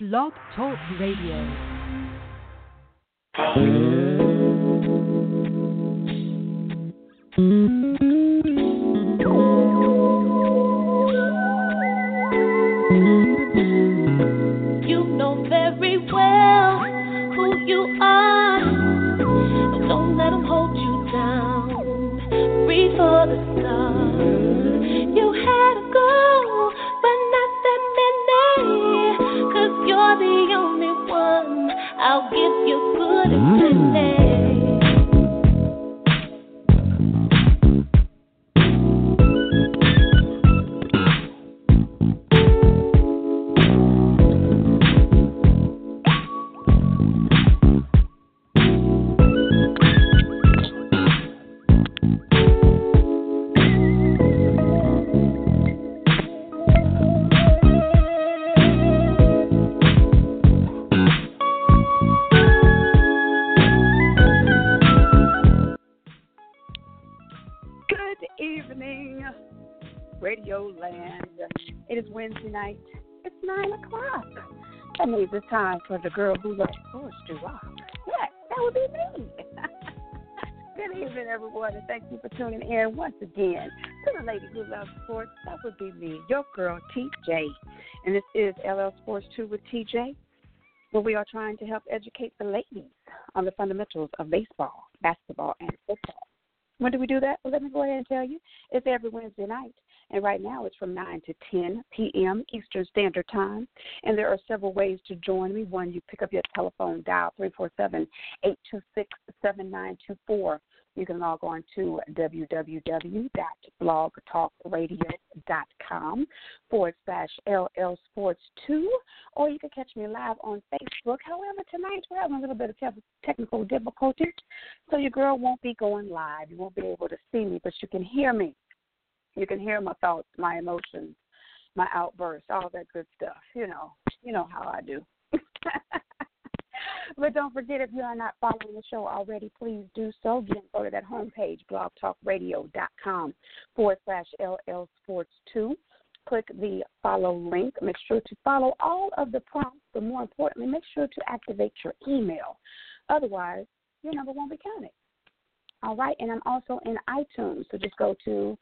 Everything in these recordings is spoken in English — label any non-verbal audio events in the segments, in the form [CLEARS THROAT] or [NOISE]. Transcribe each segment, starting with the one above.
Blog Talk Radio. You know the only one. I'll give you good mm. and plenty. Means it's time for the girl who loves sports to rock. That would be me. [LAUGHS] Good evening, everyone, and thank you for tuning in once again to the lady who loves sports. That would be me, your girl, TJ. And this is LL Sports 2 with TJ, where we are trying to help educate the ladies on the fundamentals of baseball, basketball, and football. When do we do that? Well, let me go ahead and tell you. It's every Wednesday night. And right now it's from 9 to 10 p.m. Eastern Standard Time. And there are several ways to join me. One, you pick up your telephone, dial 347 826 7924. You can log on to www.blogtalkradio.com forward slash LL Sports 2, or you can catch me live on Facebook. However, tonight we're having a little bit of technical difficulties, so your girl won't be going live. You won't be able to see me, but you can hear me. You can hear my thoughts, my emotions, my outbursts, all that good stuff. You know, you know how I do. [LAUGHS] But don't forget, if you are not following the show already, please do so. Again, go to that homepage, blogtalkradio.com forward slash LL Sports 2. Click the follow link. Make sure to follow all of the prompts, but more importantly, make sure to activate your email. Otherwise, your number won't be counted. All right, and I'm also in iTunes, so just go to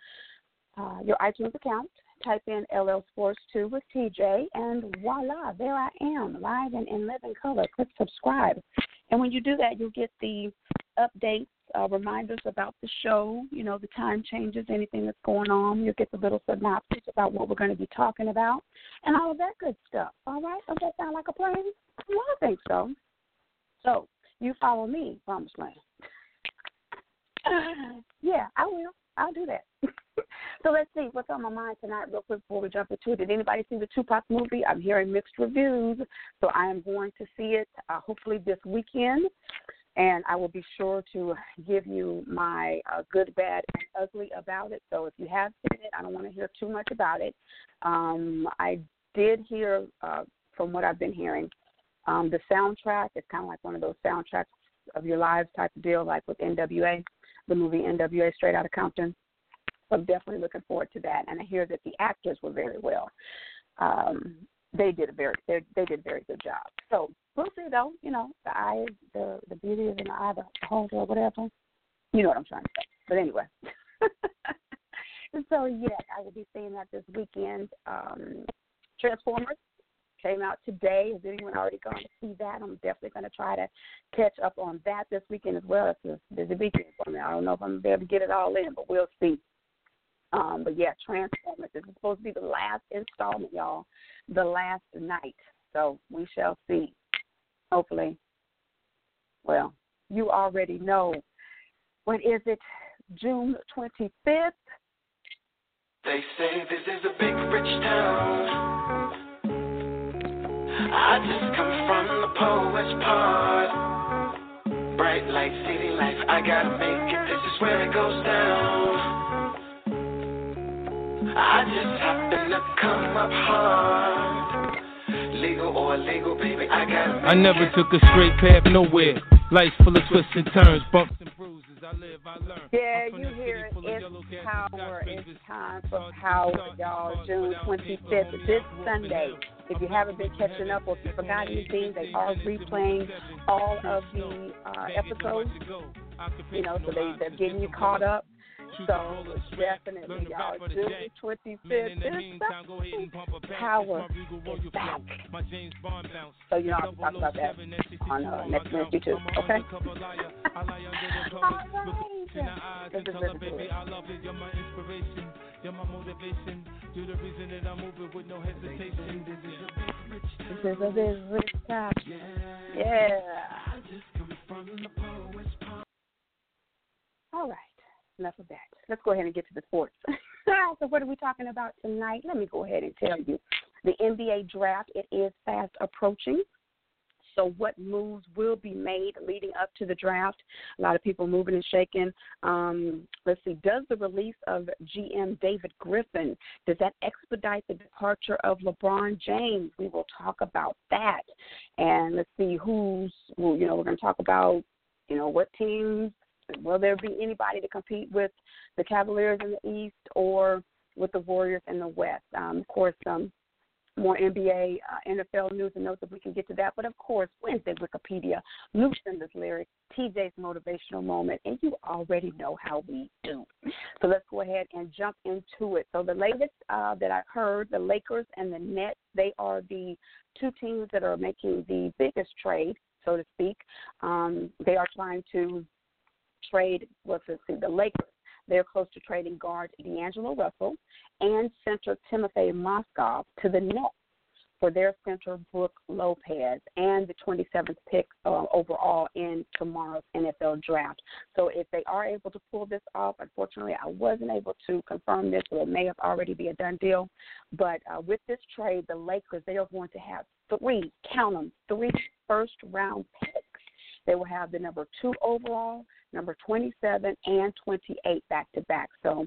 uh, your iTunes account, type in LL Sports 2 with TJ, and voila, there I am, live and in living color. Click subscribe. And when you do that, you'll get the updates, uh, reminders about the show, you know, the time changes, anything that's going on. You'll get the little synopsis about what we're going to be talking about, and all of that good stuff. All right? Does that sound like a plan? Well, I think so. So, you follow me, Promised Land. [LAUGHS] yeah, I will. I'll do that. [LAUGHS] so let's see what's on my mind tonight, real quick before we jump into it. Did anybody see the Tupac movie? I'm hearing mixed reviews, so I am going to see it uh, hopefully this weekend, and I will be sure to give you my uh, good, bad, and ugly about it. So if you have seen it, I don't want to hear too much about it. Um, I did hear uh, from what I've been hearing. Um, the soundtrack is kind of like one of those soundtracks of your lives type of deal, like with NWA, the movie NWA Straight Outta Compton. So I'm definitely looking forward to that. And I hear that the actors were very well. Um, they did a very they, they did a very good job. So we'll see though. You know, the eye, the the beauty is in the eye, the beholder, or whatever. You know what I'm trying to say. But anyway. [LAUGHS] so yeah, I will be seeing that this weekend. Um, Transformers came out today. Has anyone already gone to see that? I'm definitely going to try to catch up on that this weekend as well. It's a busy weekend for me. I don't know if I'm going to be able to get it all in, but we'll see. Um, but yeah, Transformers. This is supposed to be the last installment, y'all. The last night. So we shall see. Hopefully. Well, you already know. When is it? June 25th? They say this is a big rich town. I just come from the poet's part. Bright light, city life, I gotta make it. This is where it goes down. I just happen to come up hard. Legal or illegal, baby, I gotta. I never took a straight path nowhere. Life's full of twists and turns, bumps and bruises. I live, I learn. Yeah, you hear it. It's power. It's time for power, y'all. June 25th, this Sunday. If you haven't been catching up or if you forgot anything, they are replaying all of the uh, episodes. You know, so they, they're getting you caught up. So definitely, y'all, June 25th, this power is back. So you know I'll talk about that on uh, next Wednesday too. Okay. all right. Let's just listen to it. You're my motivation. You're the reason that I'm moving with no hesitation. This is a big rich This is a big rich time. Yeah. All right. Enough of that. Let's go ahead and get to the sports. [LAUGHS] so, what are we talking about tonight? Let me go ahead and tell you. The NBA draft it is fast approaching. So, what moves will be made leading up to the draft? A lot of people moving and shaking. Um, let's see. Does the release of GM David Griffin does that expedite the departure of LeBron James? We will talk about that, and let's see who's. Well, you know, we're going to talk about you know what teams. Will there be anybody to compete with the Cavaliers in the East or with the Warriors in the West? Um, of course, um, more NBA, uh, NFL news and notes if we can get to that. But of course, Wednesday Wikipedia, Lucinda's lyrics, TJ's motivational moment, and you already know how we do. So let's go ahead and jump into it. So the latest uh, that I've heard, the Lakers and the Nets, they are the two teams that are making the biggest trade, so to speak. Um, they are trying to trade. What's it? See, the Lakers. They're close to trading guard D'Angelo Russell and center Timothy Mozgov to the Nets for their center Brook Lopez and the 27th pick uh, overall in tomorrow's NFL draft. So if they are able to pull this off, unfortunately, I wasn't able to confirm this, so it may have already be a done deal. But uh, with this trade, the Lakers they are going to have three, count them, three first round picks. They will have the number two overall, number 27, and 28 back to back. So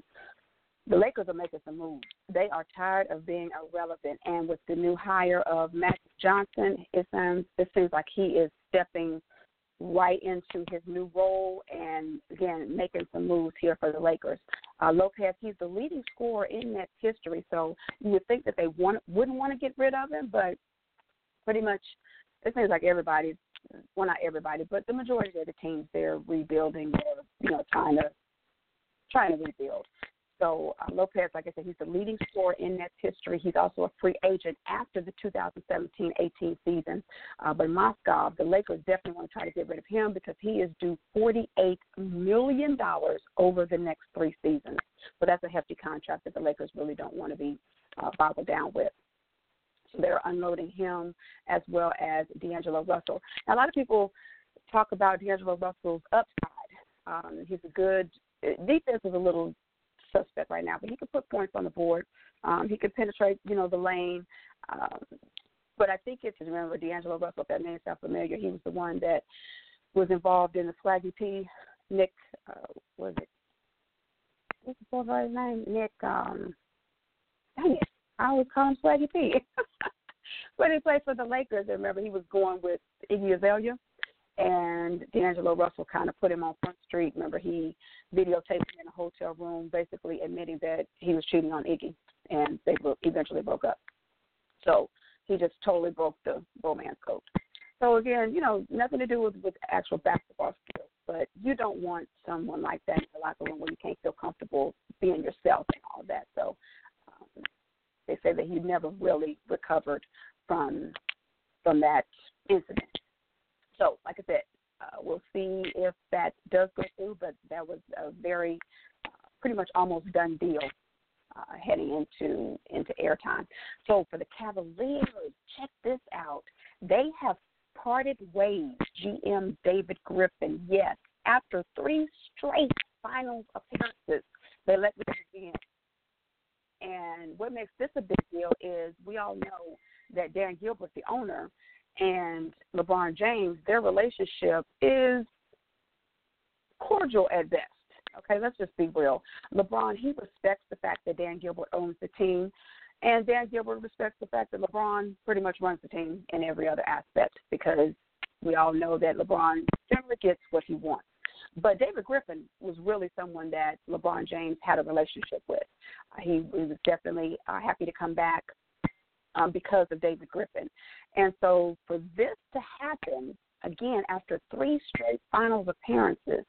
the Lakers are making some moves. They are tired of being irrelevant, and with the new hire of Magic Johnson, it sounds it seems like he is stepping right into his new role and again making some moves here for the Lakers. Uh, Lopez, he's the leading scorer in that history, so you would think that they want wouldn't want to get rid of him, but pretty much it seems like everybody well not everybody, but the majority of the teams they're rebuilding or you know trying to trying to rebuild. So uh, Lopez, like I said, he's the leading scorer in Nets history. He's also a free agent after the 2017-18 season. Uh, but Mozgov, the Lakers definitely want to try to get rid of him because he is due $48 million over the next three seasons. So that's a hefty contract that the Lakers really don't want to be uh, boggled down with. They're unloading him as well as D'Angelo Russell. Now, a lot of people talk about D'Angelo Russell's upside. Um, he's a good defense is a little suspect right now, but he can put points on the board. Um, he could penetrate, you know, the lane. Um, but I think it's remember D'Angelo Russell. If that name sounds familiar, he was the one that was involved in the Swaggy P. Nick, uh, was it? What's full name? Nick. Um, dang it, I always call him Swaggy P. [LAUGHS] but he played for the Lakers. And remember, he was going with Iggy Azalea and D'Angelo Russell kind of put him on Front Street. Remember, he videotaped him in a hotel room, basically admitting that he was cheating on Iggy, and they eventually broke up. So he just totally broke the romance code. So again, you know, nothing to do with with actual basketball skills, but you don't want someone like that in the locker room where you can't feel comfortable being yourself and all that. So um, they say that he never really recovered from from that incident. So, like I said, uh, we'll see if that does go through, but that was a very, uh, pretty much almost done deal uh, heading into into airtime. So for the Cavaliers, check this out. They have parted ways. GM David Griffin, yes, after three straight finals appearances, they let me in. And what makes this a big deal is we all know that Dan Gilbert, the owner, and LeBron James, their relationship is cordial at best. Okay, let's just be real. LeBron, he respects the fact that Dan Gilbert owns the team, and Dan Gilbert respects the fact that LeBron pretty much runs the team in every other aspect because we all know that LeBron generally gets what he wants. But David Griffin was really someone that LeBron James had a relationship with. Uh, he, he was definitely uh, happy to come back um, because of David Griffin. And so for this to happen, again, after three straight finals appearances,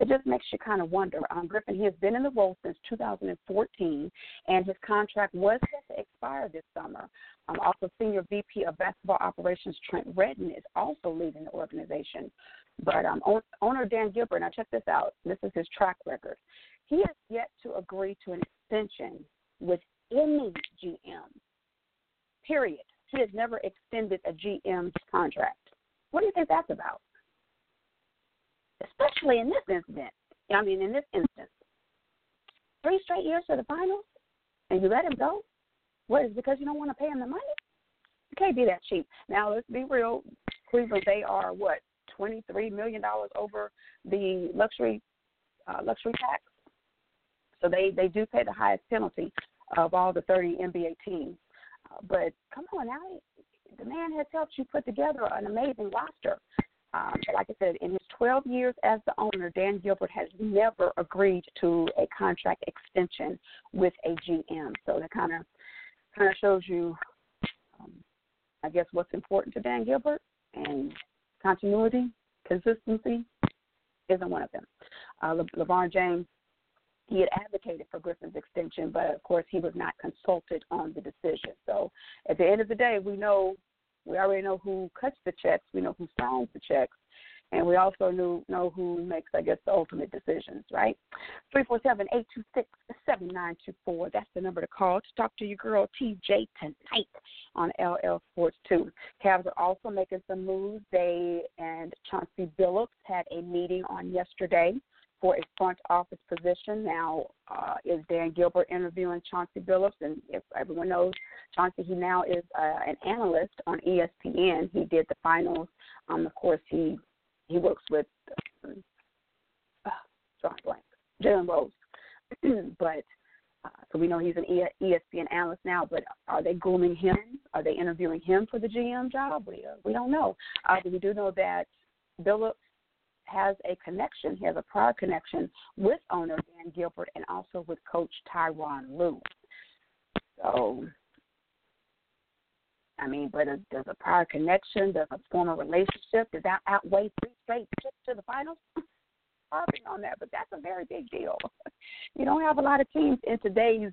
it just makes you kind of wonder. Um, Griffin, he has been in the role since 2014, and his contract was expire this summer. Um, also, Senior VP of Basketball Operations Trent Redden is also leaving the organization. But um, owner Dan Gilbert, now check this out. This is his track record. He has yet to agree to an extension with any GM. Period. He has never extended a GM's contract. What do you think that's about? Especially in this incident. I mean, in this instance. Three straight years to the finals, and you let him go? What is because you don't want to pay him the money? You can't be that cheap. Now let's be real. Cleveland, they are what twenty three million dollars over the luxury uh, luxury tax. So they they do pay the highest penalty of all the thirty NBA teams. Uh, but come on now, the man has helped you put together an amazing roster. Um, like I said, in his 12 years as the owner, Dan Gilbert has never agreed to a contract extension with a GM. So that kind of kind of shows you, um, I guess, what's important to Dan Gilbert and continuity, consistency isn't one of them. Uh, Le- LeBron James, he had advocated for Griffin's extension, but of course he was not consulted on the decision. So at the end of the day, we know we already know who cuts the checks. We know who signs the checks. And we also knew, know who makes, I guess, the ultimate decisions, right? 347-826-7924. That's the number to call to talk to your girl TJ tonight on LL Sports 2. Cavs are also making some moves. They and Chauncey Billups had a meeting on yesterday for a front office position. Now, uh, is Dan Gilbert interviewing Chauncey Billups? And if everyone knows, Chauncey, he now is uh, an analyst on ESPN. He did the finals. Um, of course, he he works with um, uh, John Blank, Jalen Rose. [CLEARS THROAT] but uh, so we know he's an ESPN analyst now. But are they grooming him? Are they interviewing him for the GM job? We uh, we don't know. Uh, but we do know that Billups has a connection. He has a prior connection with owner Dan Gilbert and also with Coach Tyronn Lue. So, I mean, but a, does a prior connection, does a former relationship, does that outweigh three straight trips to the finals? Harping on that, but that's a very big deal. [LAUGHS] you don't have a lot of teams in today's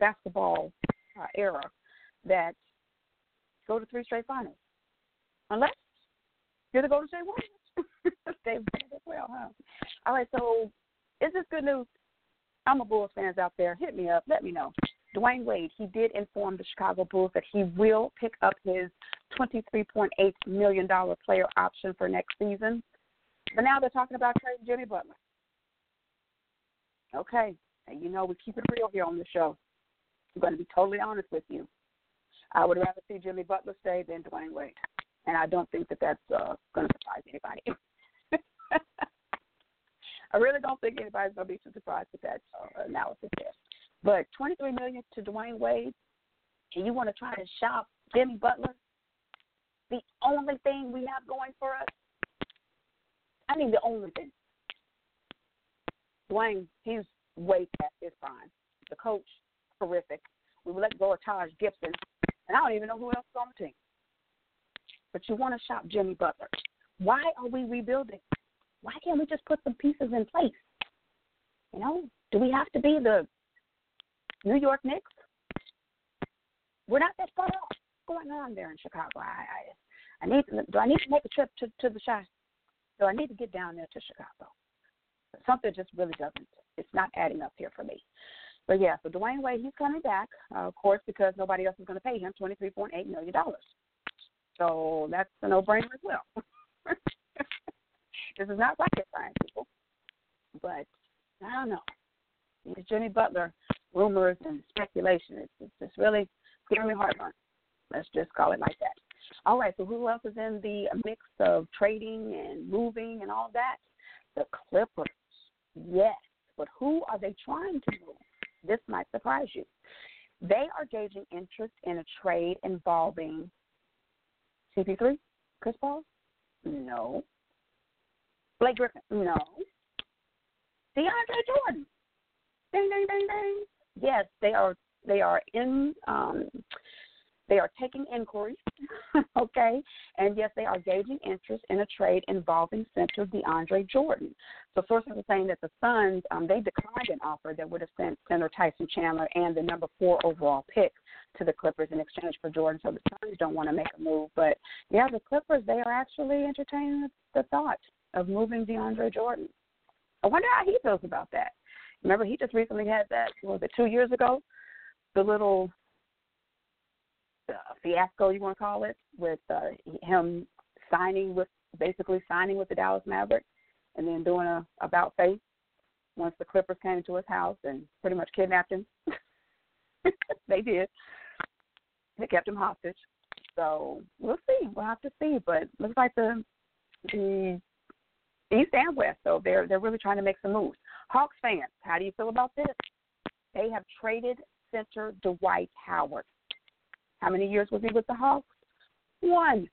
basketball uh, era that go to three straight finals, unless you're the Golden State Warriors. [LAUGHS] they as well, huh? All right, so is this good news? I'm a Bulls fans out there. Hit me up. Let me know. Dwyane Wade, he did inform the Chicago Bulls that he will pick up his $23.8 million player option for next season. But now they're talking about trading Jimmy Butler. Okay, and you know we keep it real here on the show. I'm going to be totally honest with you. I would rather see Jimmy Butler stay than Dwyane Wade and I don't think that that's uh, going to surprise anybody. [LAUGHS] I really don't think anybody's going to be too surprised with that uh, analysis there. But 23 million to Dwyane Wade, and you want to try to shop Jimmy Butler, the only thing we have going for us. I mean, the only thing. Dwyane, he's way past his prime. The coach, horrific. We let go of Taj Gibson, and I don't even know who else is on the team but you want to shop Jimmy Butler. Why are we rebuilding? Why can't we just put some pieces in place? You know, do we have to be the New York Knicks? We're not that far off. What's going on there in Chicago? I, I, I need. Do I need to make a trip to to the Chi? Do I need to get down there to Chicago? Something just really doesn't. It's not adding up here for me. But yeah, so Dwyane Wade, he's coming back, uh, of course, because nobody else is going to pay him twenty three point eight million dollars. So that's a no brainer as well. [LAUGHS] this is not rocket science, people. But I don't know. Jimmy Butler rumors and speculation, it's, it's just really giving me heartburn. Let's just call it like that. All right, so who else is in the mix of trading and moving and all that? The Clippers. Yes, but who are they trying to move? This might surprise you. They are gauging interest in a trade involving CP3, Chris Paul? No. Blake Griffin? No. DeAndre Jordan? Ding, ding, ding, ding. Yes, they are. They are in. Um, they are taking inquiries, [LAUGHS] okay, and yes, they are gauging interest in a trade involving center DeAndre Jordan. So sources are saying that the Suns um, they declined an offer that would have sent center Tyson Chandler and the number four overall pick to the Clippers in exchange for Jordan. So the Suns don't want to make a move, but yeah, the Clippers they are actually entertaining the thought of moving DeAndre Jordan. I wonder how he feels about that. Remember, he just recently had that. was it two years ago? The little uh, fiasco, you want to call it, with uh, him signing with basically signing with the Dallas Mavericks, and then doing a about face once the Clippers came into his house and pretty much kidnapped him. [LAUGHS] they did. They kept him hostage. So we'll see. We'll have to see. But looks like the the East and West, so they're they're really trying to make some moves. Hawks fans, how do you feel about this? They have traded center Dwight Howard. How many years was he with the Hawks? One.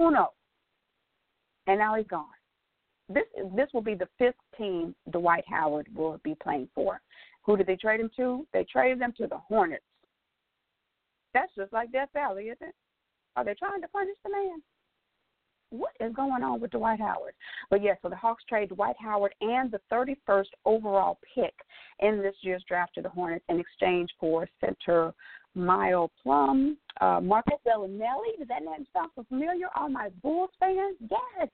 Uno. And now he's gone. This this will be the fifth team Dwight Howard will be playing for. Who did they trade him to? They traded him to the Hornets. That's just like Death Valley, isn't it? Are they trying to punish the man? What is going on with Dwight Howard? But yes, yeah, so the Hawks trade Dwight Howard and the 31st overall pick in this year's draft to the Hornets in exchange for center Mile Plum, uh, Marco Belinelli. Does that name sound familiar? All my Bulls fans, yes.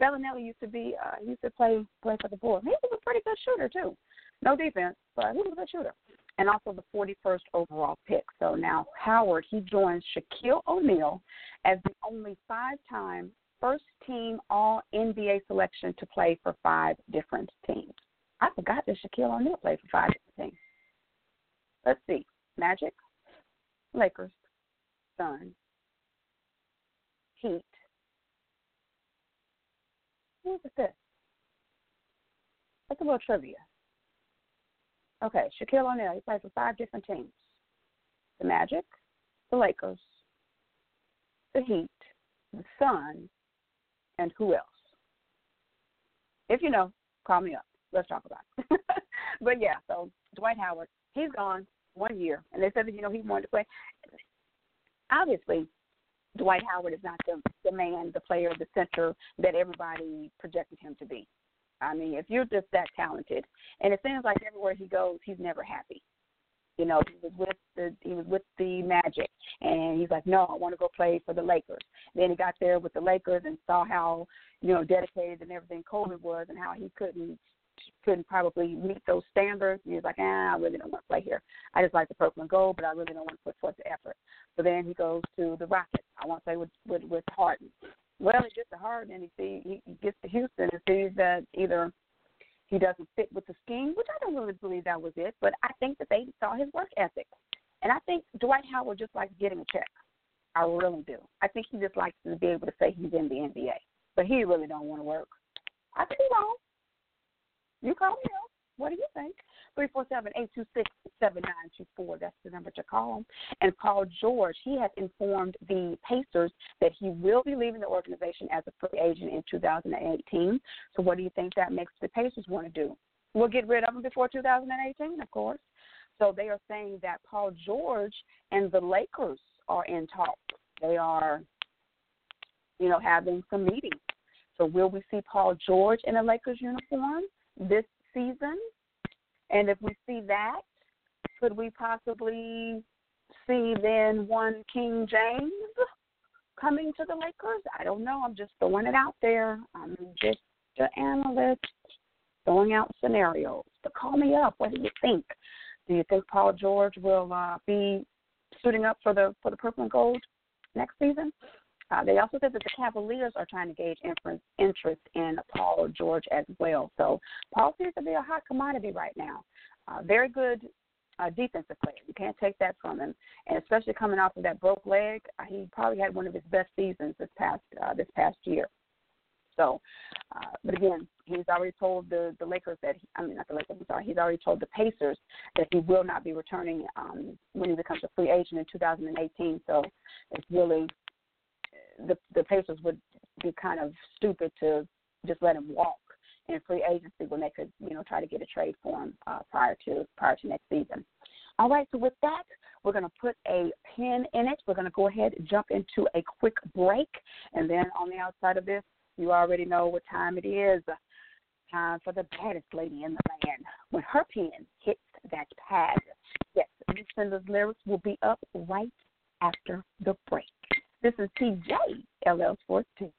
Belinelli used to be uh, used to play play for the Bulls. He was a pretty good shooter too. No defense, but he was a good shooter. And also the 41st overall pick. So now Howard he joins Shaquille O'Neal as the only five-time first team All NBA selection to play for five different teams. I forgot that Shaquille O'Neal played for five different teams. Let's see: Magic, Lakers, Suns, Heat. What is this? That's a little trivia. Okay, Shaquille O'Neal. He played for five different teams: the Magic, the Lakers, the Heat, the Suns, and who else? If you know, call me up. Let's talk about it. [LAUGHS] but yeah, so Dwight Howard, he's gone one year, and they said that you know he wanted to play. Obviously, Dwight Howard is not the the man, the player, the center that everybody projected him to be. I mean, if you're just that talented, and it seems like everywhere he goes, he's never happy. You know, he was with the he was with the Magic, and he's like, no, I want to go play for the Lakers. Then he got there with the Lakers and saw how you know dedicated and everything Kobe was, and how he couldn't couldn't probably meet those standards. And he was like, ah, I really don't want to play here. I just like the purple and gold, but I really don't want to put forth the effort. So then he goes to the Rockets. I want to say with with, with Harden. Well, he gets to Harden and he see he gets to Houston and sees that either he doesn't fit with the scheme, which I don't really believe that was it, but I think that they saw his work ethic. And I think Dwight Howard just likes getting a check. I really do. I think he just likes to be able to say he's in the NBA. But he really don't want to work. I could be wrong. You call me up. What do you think? Three four seven eight two six seven nine That's the number to call. And Paul George, he has informed the Pacers that he will be leaving the organization as a free agent in 2018. So what do you think that makes the Pacers want to do? We'll get rid of him before 2018, of course. So they are saying that Paul George and the Lakers are in talks. They are, you know, having some meetings. So will we see Paul George in a Lakers uniform this season? And if we see that, could we possibly see then one King James coming to the Lakers? I don't know. I'm just throwing it out there. I'm just an analyst throwing out scenarios. But call me up. What do you think? Do you think Paul George will uh, be suiting up for the for the purple and gold next season? Uh, they also said that the Cavaliers are trying to gauge interest in Paul George as well. So Paul seems to be a hot commodity right now. Uh, very good a defensive player. You can't take that from him, and especially coming off of that broke leg, uh, he probably had one of his best seasons this past uh, this past year. So, uh, but again, he's already told the the Lakers that he, I mean not the Lakers, I'm sorry, he's already told the Pacers that he will not be returning um, when he becomes a free agent in 2018. So, it's really the the Pacers would be kind of stupid to just let him walk in free agency when they could, you know, try to get a trade for him uh, prior to prior to next season. All right, so with that, we're going to put a pin in it. We're going to go ahead and jump into a quick break, and then on the outside of this, you already know what time it is. Time for the baddest lady in the land when her pen hits that pad. Yes, Miss Cinder's lyrics will be up right after the break. This is TJ LL14.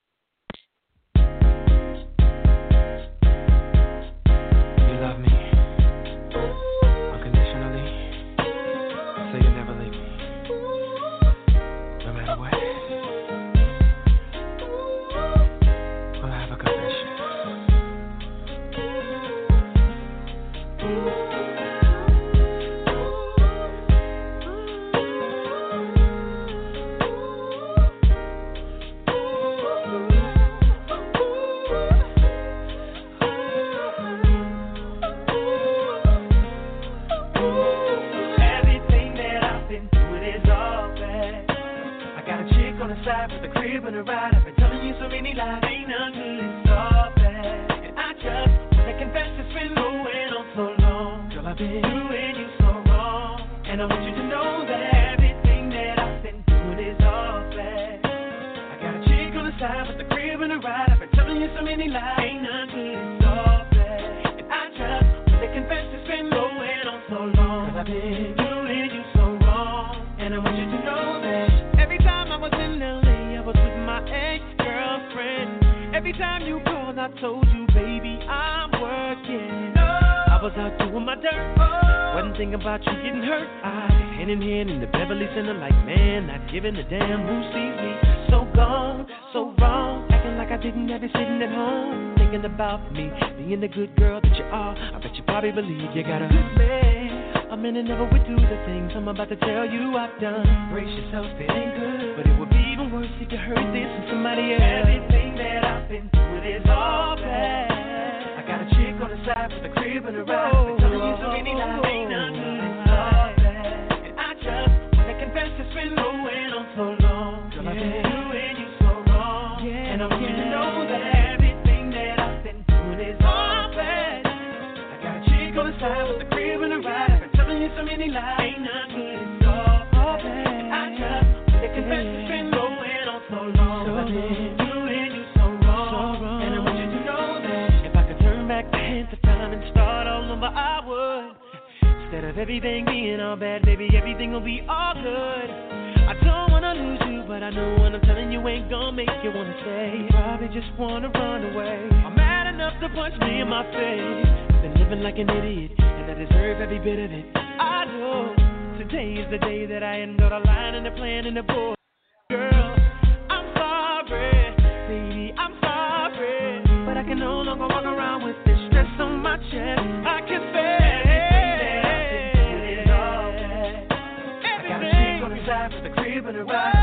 Everything being all bad, baby, everything will be all good. I don't wanna lose you, but I know what I'm telling you ain't gonna make you wanna stay. Probably just wanna run away. I'm mad enough to punch me in my face. Been living like an idiot, and I deserve every bit of it. I know today is the day that I end all the line and the plan and the board. Girl, I'm sorry, baby, I'm sorry, but I can no longer walk around with this stress on my chest. I with a crib and a ride.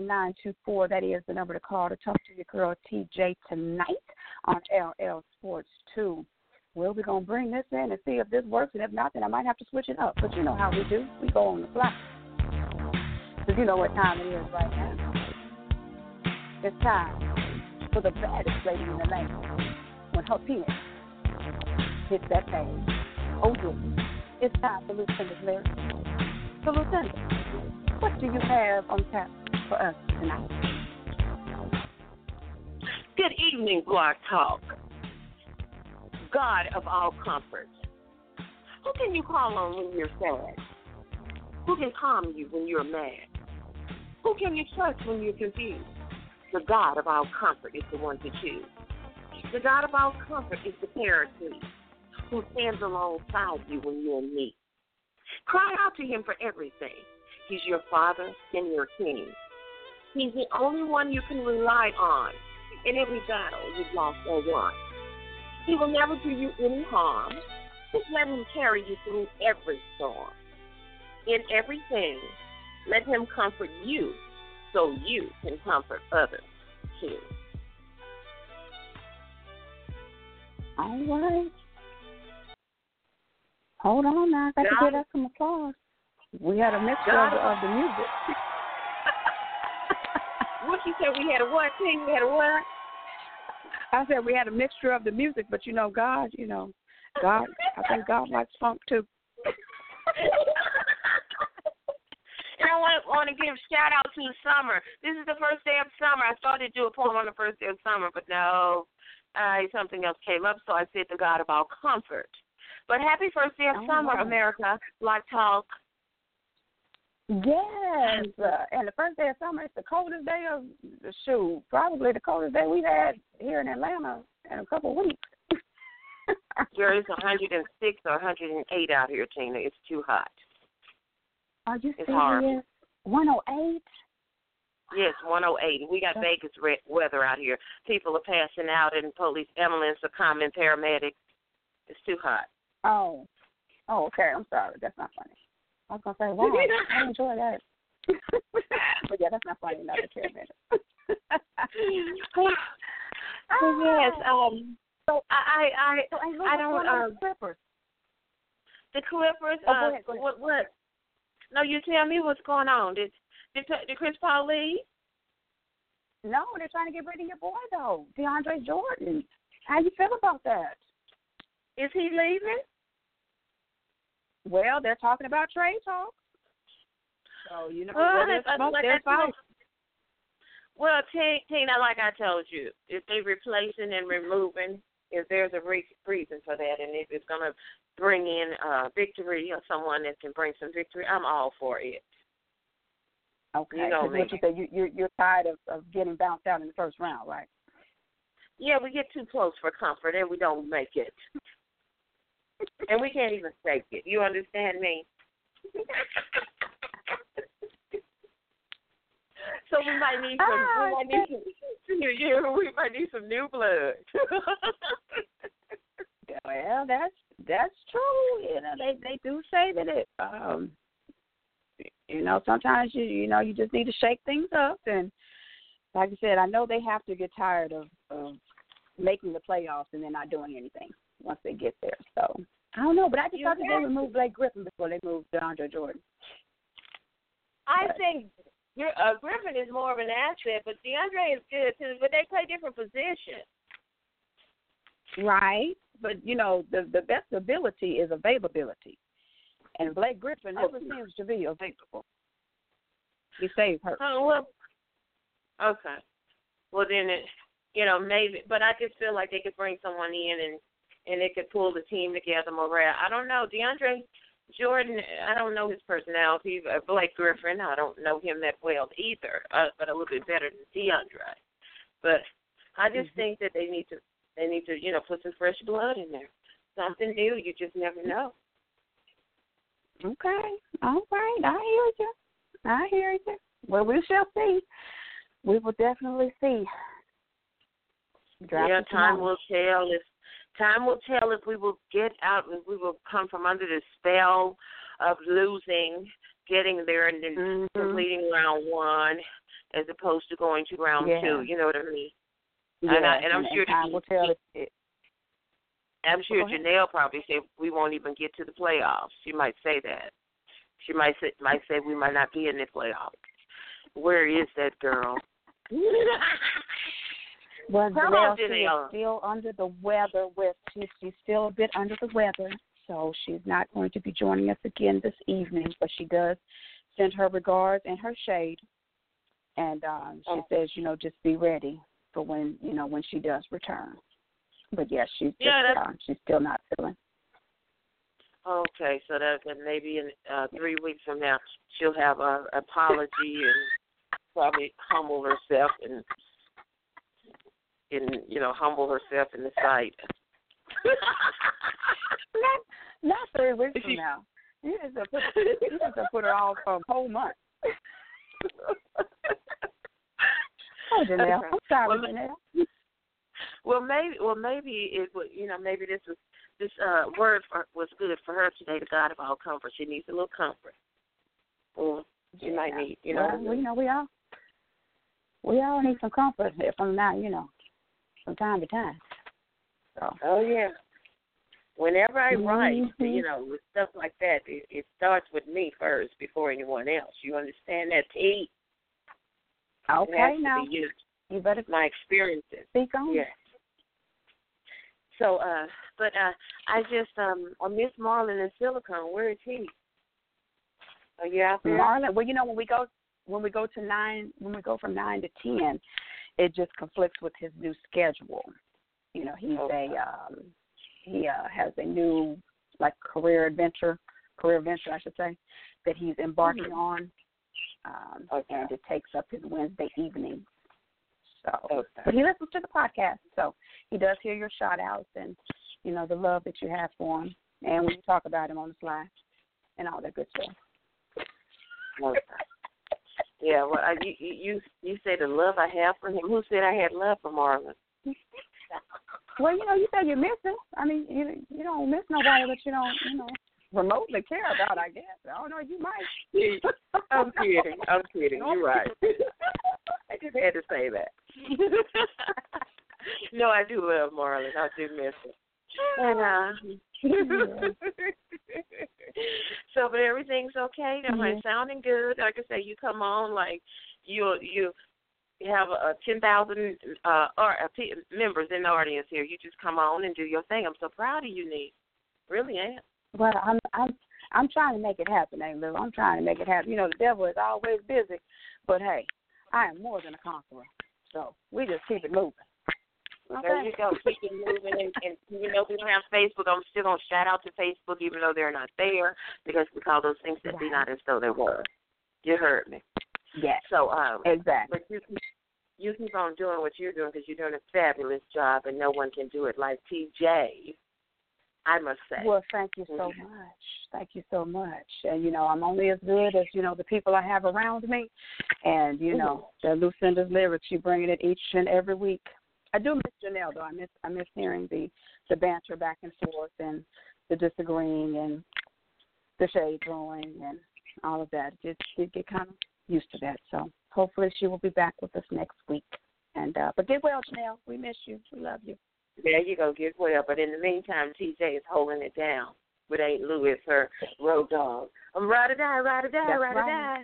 Nine two four. That is the number to call to talk to your girl TJ tonight on LL Sports Two. Well, we're gonna bring this in and see if this works, and if not, then I might have to switch it up. But you know how we do. We go on the fly. Cause you know what time it is right now. It's time for the baddest lady in the land when her penis hits that thing. Oh yeah. It's time for Lucinda's lyrics. So Lucinda, what do you have on tap for us tonight? Good evening, Blog Talk. God of all comfort. Who can you call on when you're sad? Who can calm you when you're mad? Who can you trust when you're confused? The God of all comfort is the one to choose. The God of all comfort is the paraclete who stands alongside you when you're in need. Cry out to him for everything. He's your father and your king. He's the only one you can rely on in every battle you've lost or won. He will never do you any harm. Just let him carry you through every storm. In everything, let him comfort you so you can comfort others too. All right. Hold on now. I got to get us some applause. We had a mixture of, of the music. [LAUGHS] what you said? We had a what thing? We had a what? I said we had a mixture of the music, but you know, God, you know, God, I think God likes funk too. [LAUGHS] And I want want to give shout out to summer. This is the first day of summer. I started to do a poem on the first day of summer, but no, uh, something else came up, so I said to God about comfort. But happy first day of Oh, summer, wow. America. Blog Talk. Yes, uh, and the first day of summer, it's the coldest day of the shoot. Probably the coldest day we've had here in Atlanta in a couple of weeks. [LAUGHS] There is 106 or 108 out here, Tina. It's too hot. Are you It's serious? horrible. 108? Yes, 108. We got Vegas red weather out here. People are passing out, and police, ambulance are coming, paramedics. It's too hot. Oh. Oh, okay. I'm sorry. That's not funny. I was gonna say, wow, [LAUGHS] I enjoy that. [LAUGHS] but yeah, that's not funny. Not a care. Oh, [LAUGHS] yes. Um. So I I So, I, I don't. Um, the Clippers? the Clippers. Oh, uh, go ahead, go ahead. What what? No, you tell me what's going on. Did did, did Chris Paul leave? No, they're trying to get rid of your boy though, DeAndre Jordan. How you feel about that? Is he leaving? Well, they're talking about trade talks. So you know, Well, where there's smoke, like there's fire. Well, Tina, like I told you, if they're replacing and removing, if there's a re- reason for that, and if it's gonna bring in uh victory or someone that can bring some victory, I'm all for it. Okay, you know me. what you say, you, you're you're tired of, of getting bounced out in the first round, right? Yeah, we get too close for comfort and we don't make it. And we can't even fake it. You understand me? so we might need some Ah, we might need some you, we might need some new blood. [LAUGHS] Well, that's that's true. You know, they they do say that it um you know, sometimes you you know, you just need to shake things up and like I said, I know they have to get tired of, of making the playoffs and then not doing anything once they get there. So I don't know, but I just You thought that they would move Blake Griffin before they moved DeAndre Jordan. I think Gri- uh, Griffin is more of an asset, but DeAndre is good too. But they play different positions. Right. But you know, the the best ability is availability. And Blake Griffin never seems to be available. He stays hurt. Oh well. Okay. Well then, it, you know maybe, but I just feel like they could bring someone in and and they could pull the team together. Morale. I don't know. DeAndre Jordan. I don't know his personality. Blake Griffin. I don't know him that well either. Uh, but a little bit better than DeAndre. But I just think that they need to they need to you know put some fresh blood in there. Something new. You just never know. Okay. All right. I hear you. I hear you. Well, we shall see. We will definitely see. Draft yeah, time will tell if time will tell if we will get out if we will come from under the spell of losing getting there and then Mm-hmm. completing round one as opposed to going to round Yeah. two. You know what I mean? Yeah, and, I, and I'm sure time will tell. It, it, I'm sure Janelle probably said we won't even get to the playoffs. She might say that. She might say might say we might not be in the playoffs. Where is that girl? [LAUGHS] Well, Come Janelle, on, she is still under the weather. With she's, she's still a bit under the weather, so she's not going to be joining us again this evening. But she does send her regards and her shade, and um, she Oh. says, you know, just be ready for when you know when she does return. But yeah, she's just, Yeah, that's- uh, she's still not feeling. Okay, so that maybe in uh, three weeks from now she'll have a apology and probably humble herself and and you know humble herself in the sight. [LAUGHS] not not three weeks from now. You just have put you just have put her off for a whole month. [LAUGHS] oh, Janelle, I'm sorry, Well, Janelle. Well, maybe well maybe it would you know maybe this was this uh word for, was good for her today. The God of all comfort. She needs a little comfort. Well, she might need you know. Well, we know we all we all need some comfort from now, you know, from time to time. So Oh yeah. Whenever I write, Mhm. you know, with stuff like that, it, it starts with me first before anyone else. You understand that, T? Okay, now you. you better My experiences. speak on. Yes. So, uh, but uh, I just um, I miss Marlon in Silicon. Where is he? Are you out there? Marlon, well, you know when we go when we go to nine when we go from nine to ten, it just conflicts with his new schedule. You know, he's Okay. a um, he uh, has a new like career adventure, career venture I should say, that he's embarking Mhm. on, um, Okay. and it takes up his Wednesday evening. So, Okay. but he listens to the podcast, so he does hear your shout outs and you know the love that you have for him, and when you talk about him on the slide and all that good stuff. Okay. Yeah. Well, I, you you you you say the love I have for him. Who said I had love for Marlon? Well, you know, you said you miss him. I mean, you you don't miss nobody that you don't, you know, remotely care about. I guess. I don't know. You might. I'm kidding. I'm kidding. You're right. [LAUGHS] I just had to say that. [LAUGHS] no, I do love Marlon. I do miss him. And uh [LAUGHS] so but everything's okay. Am I Mhm. sounding good? Like I say, you come on like you you you have a ten thousand uh or uh, pe- members in the audience here. You just come on and do your thing. I'm so proud of you, Nee. Really am. Well, I'm I'm I'm trying to make it happen, eh, Lou? I'm trying to make it happen. You know, the devil is always busy, but hey, I am more than a conqueror. So we just keep it moving. There you go. Keep it moving. And, and even though we don't have Facebook, I'm still going to shout out to Facebook, even though they're not there, because we call those things that be not as though they were. You heard me. Yes. So, um, Exactly. but you keep, you keep on doing what you're doing because you're doing a fabulous job, and no one can do it like TJ. I must say. Well, thank you so much. Thank you so much. And you know, I'm only as good as you know the people I have around me, and you know the Lucinda's lyrics. You bringing it each and every week. I do miss Janelle though. I miss I miss hearing the the banter back and forth and the disagreeing and the shade throwing and all of that. Just did get kind of used to that. So hopefully she will be back with us next week. And uh but get well, Janelle. We miss you. We love you. There you go, get well. But in the meantime, TJ is holding it down with Aunt Louis, her road dog. I'm ride or die, ride or die, That's ride or die.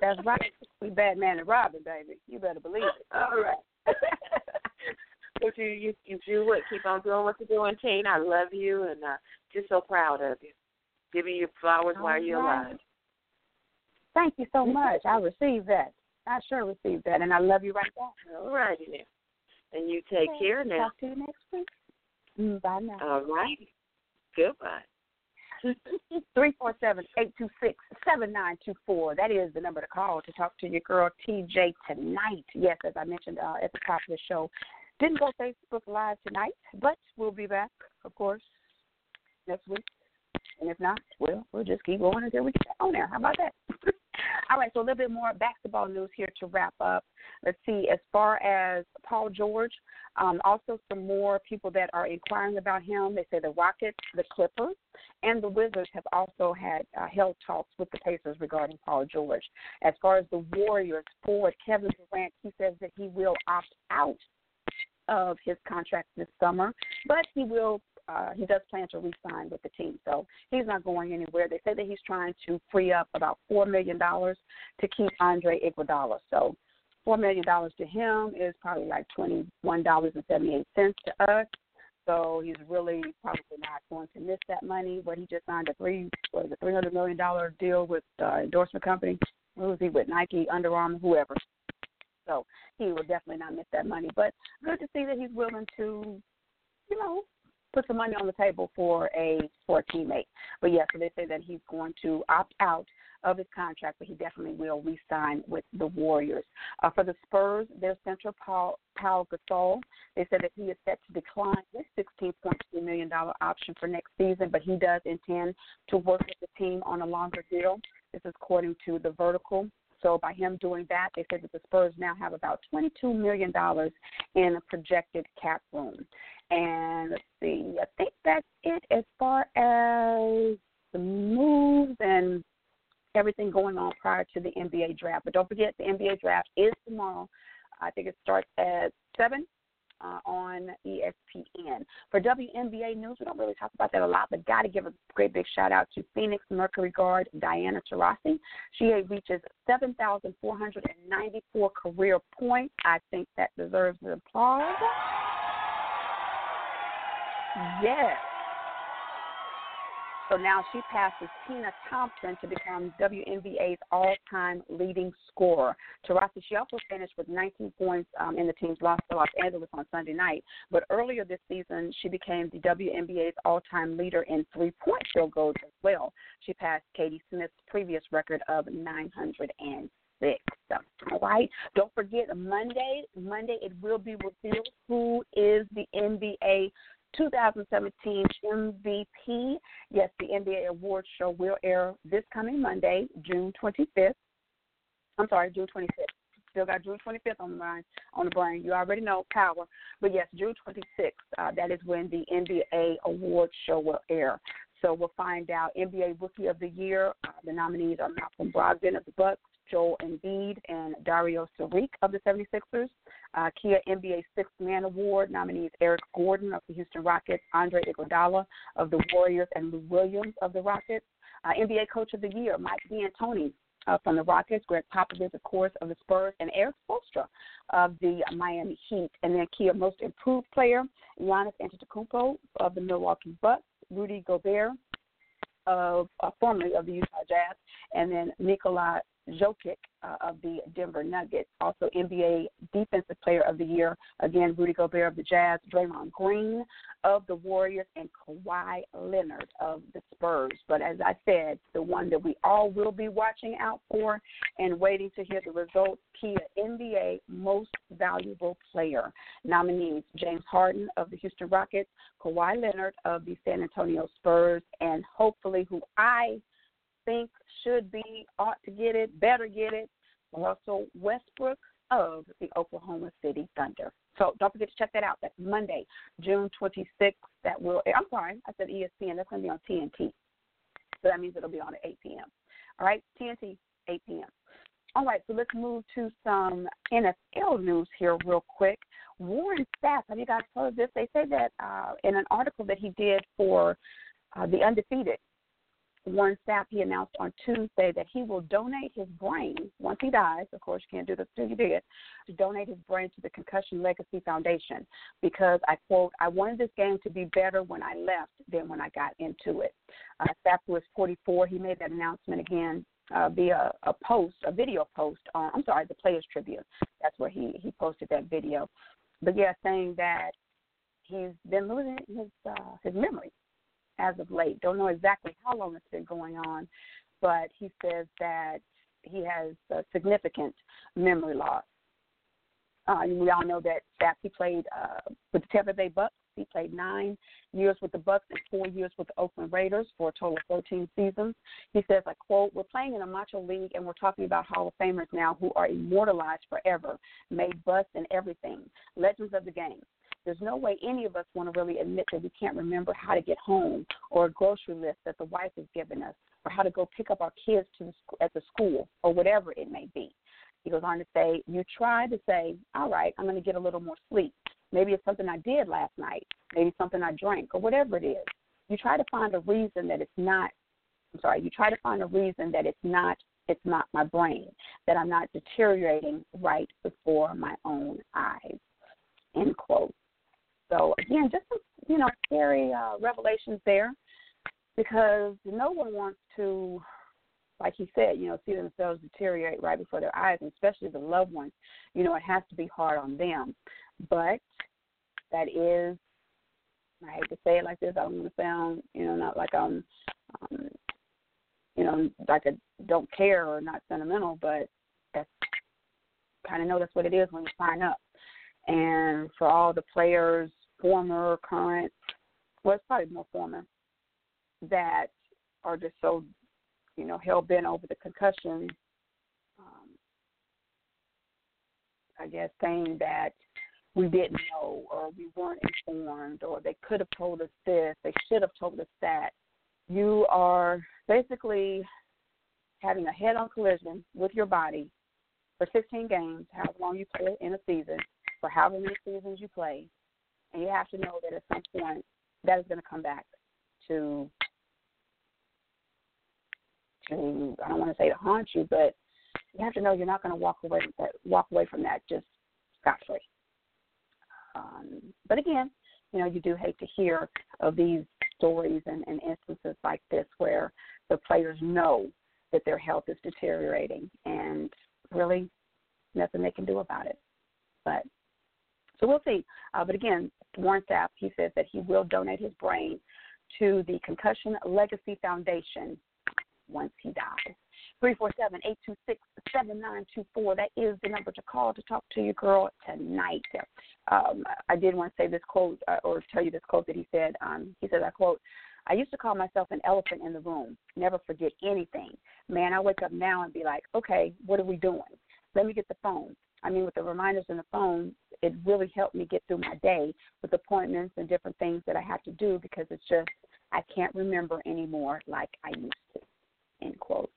That's right. We Batman and Robin, baby. You better believe it. [LAUGHS] All right. [LAUGHS] but you, you, you do what? Keep on doing what you're doing, Teen. I love you and uh, just so proud of you. Giving you flowers while you're alive. Thank you so much. I received that. I sure received that, and I love you right back. All righty now. And you take care now. Talk to you next week. Mm, Bye now. All right. Goodbye. [LAUGHS] Three four seven eight two six seven nine two four. That is the number to call to talk to your girl TJ tonight. Yes, as I mentioned uh, at the top of the show, didn't go Facebook Live tonight, but we'll be back, of course, next week. And if not, well, we'll just keep going until we get on there. How about that? [LAUGHS] All right, so a little bit more basketball news here to wrap up. Let's see, as far as Paul George, um, also some more people that are inquiring about him. They say the Rockets, the Clippers, and the Wizards have also had uh, held talks with the Pacers regarding Paul George. As far as the Warriors, forward Kevin Durant, he says that he will opt out of his contract this summer, but he will uh, he does plan to re-sign with the team, so he's not going anywhere. They say that he's trying to free up about four million dollars to keep Andre Iguodala. So four million dollars to him is probably like twenty-one dollars and seventy-eight cents to us. So he's really probably not going to miss that money. But he just signed a three what is a three hundred million dollar deal with uh, endorsement company. Who is he with? Nike, Under Armour, whoever. So he will definitely not miss that money. But good to see that he's willing to, you know, put some money on the table for a for a teammate. But yeah, so they say that he's going to opt out of his contract, but he definitely will re-sign with the Warriors. Uh, for the Spurs, their center Paul Paul Gasol, they said that he is set to decline his $16.2 million option for next season, but he does intend to work with the team on a longer deal. This is according to the Vertical. So by him doing that, they said that the Spurs now have about $22 million in a projected cap room. And let's see, I think that's it as far as the moves and everything going on prior to the NBA draft. But don't forget, the NBA draft is tomorrow. I think it starts at 7 uh, on ESPN. For WNBA news, we don't really talk about that a lot, but got to give a great big shout out to Phoenix Mercury guard Diana Taurasi. She reaches 7,494 career points. I think that deserves an applause. Yes. So now she passes Tina Thompson to become WNBA's all-time leading scorer. Taurasi, she also finished with 19 points um, in the team's loss to Los Angeles on Sunday night. But earlier this season, she became the WNBA's all-time leader in three-point field goals as well. She passed Katie Smith's previous record of 906. So, All right. Don't forget Monday. Monday it will be revealed who is the NBA 2017 MVP. Yes, the NBA Awards show will air this coming Monday, June 25th. I'm sorry, June 25th. Still got June 25th on the mind, on the brain. You already know power, but yes, June 26th. Uh, that is when the NBA Awards show will air. So we'll find out NBA Rookie of the Year. Uh, the nominees are Malcolm Brogdon of the Bucks, Joel Embiid, and Dario Saric of the 76ers. Uh, Kia NBA Sixth Man Award nominees Eric Gordon of the Houston Rockets, Andre Iguodala of the Warriors, and Lou Williams of the Rockets. Uh, NBA Coach of the Year Mike D'Antoni uh, from the Rockets, Gregg Popovich, of course, of the Spurs, and Erik Spoelstra of the Miami Heat. And then Kia Most Improved Player, Giannis Antetokounmpo of the Milwaukee Bucks, Rudy Gobert, of uh, formerly of the Utah Jazz, and then Nikola Jokic uh, of the Denver Nuggets. Also, NBA Defensive Player of the Year, again, Rudy Gobert of the Jazz, Draymond Green of the Warriors, and Kawhi Leonard of the Spurs. But as I said, the one that we all will be watching out for and waiting to hear the results Kia NBA Most Valuable Player nominees James Harden of the Houston Rockets, Kawhi Leonard of the San Antonio Spurs, and hopefully who I think should be, ought to get it, better get it, Russell Westbrook of the Oklahoma City Thunder. So don't forget to check that out. That's Monday, June 26th. That will, I'm sorry, I said ESPN. That's going to be on TNT. So that means it'll be on at 8 p.m. All right, TNT, 8 p.m. All right, so let's move to some NFL news here real quick. Warren Sapp, have you guys heard of this? They say that uh, in an article that he did for uh, the Undefeated, Warren Sapp, he announced on Tuesday that he will donate his brain once he dies. Of course, you can't do this until you did. To donate his brain to the Concussion Legacy Foundation because I quote, "I wanted this game to be better when I left than when I got into it." Uh, Sapp was 44. He made that announcement again uh, via a post, a video post on. I'm sorry, the Players Tribune. That's where he he posted that video. But yeah, saying that he's been losing his uh, his memory as of late. Don't know exactly how long it's been going on, but he says that he has a significant memory loss. Uh, we all know that Sapp he played uh, with the Tampa Bay Bucks He played nine years with the Bucks and four years with the Oakland Raiders for a total of 13 seasons. He says, I quote, We're playing in a macho league and we're talking about Hall of Famers now who are immortalized forever, made busts and everything, legends of the game. There's no way any of us want to really admit that we can't remember how to get home or a grocery list that the wife has given us or how to go pick up our kids to the, at the school or whatever it may be. He goes on to say, You try to say, All right, I'm going to get a little more sleep. Maybe it's something I did last night, maybe something I drank, or whatever it is. You try to find a reason that it's not, I'm sorry, you try to find a reason that it's not it's not my brain, that I'm not deteriorating right before my own eyes. End quote. So again, just some, you know, scary uh, revelations there, because no one wants to, like he said, you know, see themselves deteriorate right before their eyes, and especially the loved ones. You know, it has to be hard on them, but that is. I hate to say it like this. I don't want to sound, you know, not like I'm, um, you know, like I don't care or not sentimental, but that's kind of know that's what it is when you sign up. And for all the players, former, current, well, it's probably more former, that are just so, you know, hell bent over the concussion. Um, I guess saying that we didn't know or we weren't informed or they could have told us this, they should have told us that. You are basically having a head on collision with your body for 16 games, however long you play in a season, for however many seasons you play. And you have to know that at some point that is going to come back to to I don't want to say to haunt you, but you have to know you're not going to walk away with that, walk away from that just scot free. Um, but again, you know, you do hate to hear of these stories and, and instances like this where the players know that their health is deteriorating and really nothing they can do about it. But so we'll see. Uh, but again, Warren Sapp, he says that he will donate his brain to the Concussion Legacy Foundation once he dies. 347-826-7924. That is the number to call to talk to your girl tonight. Um, I did want to say this quote uh, or tell you this quote that he said. Um, he said, I quote, I used to call myself an elephant in the room, never forget anything. Man, I wake up now and be like, okay, what are we doing? Let me get the phone. I mean, with the reminders in the phone, it really helped me get through my day with appointments and different things that I have to do because it's just, I can't remember anymore like I used to. End quote.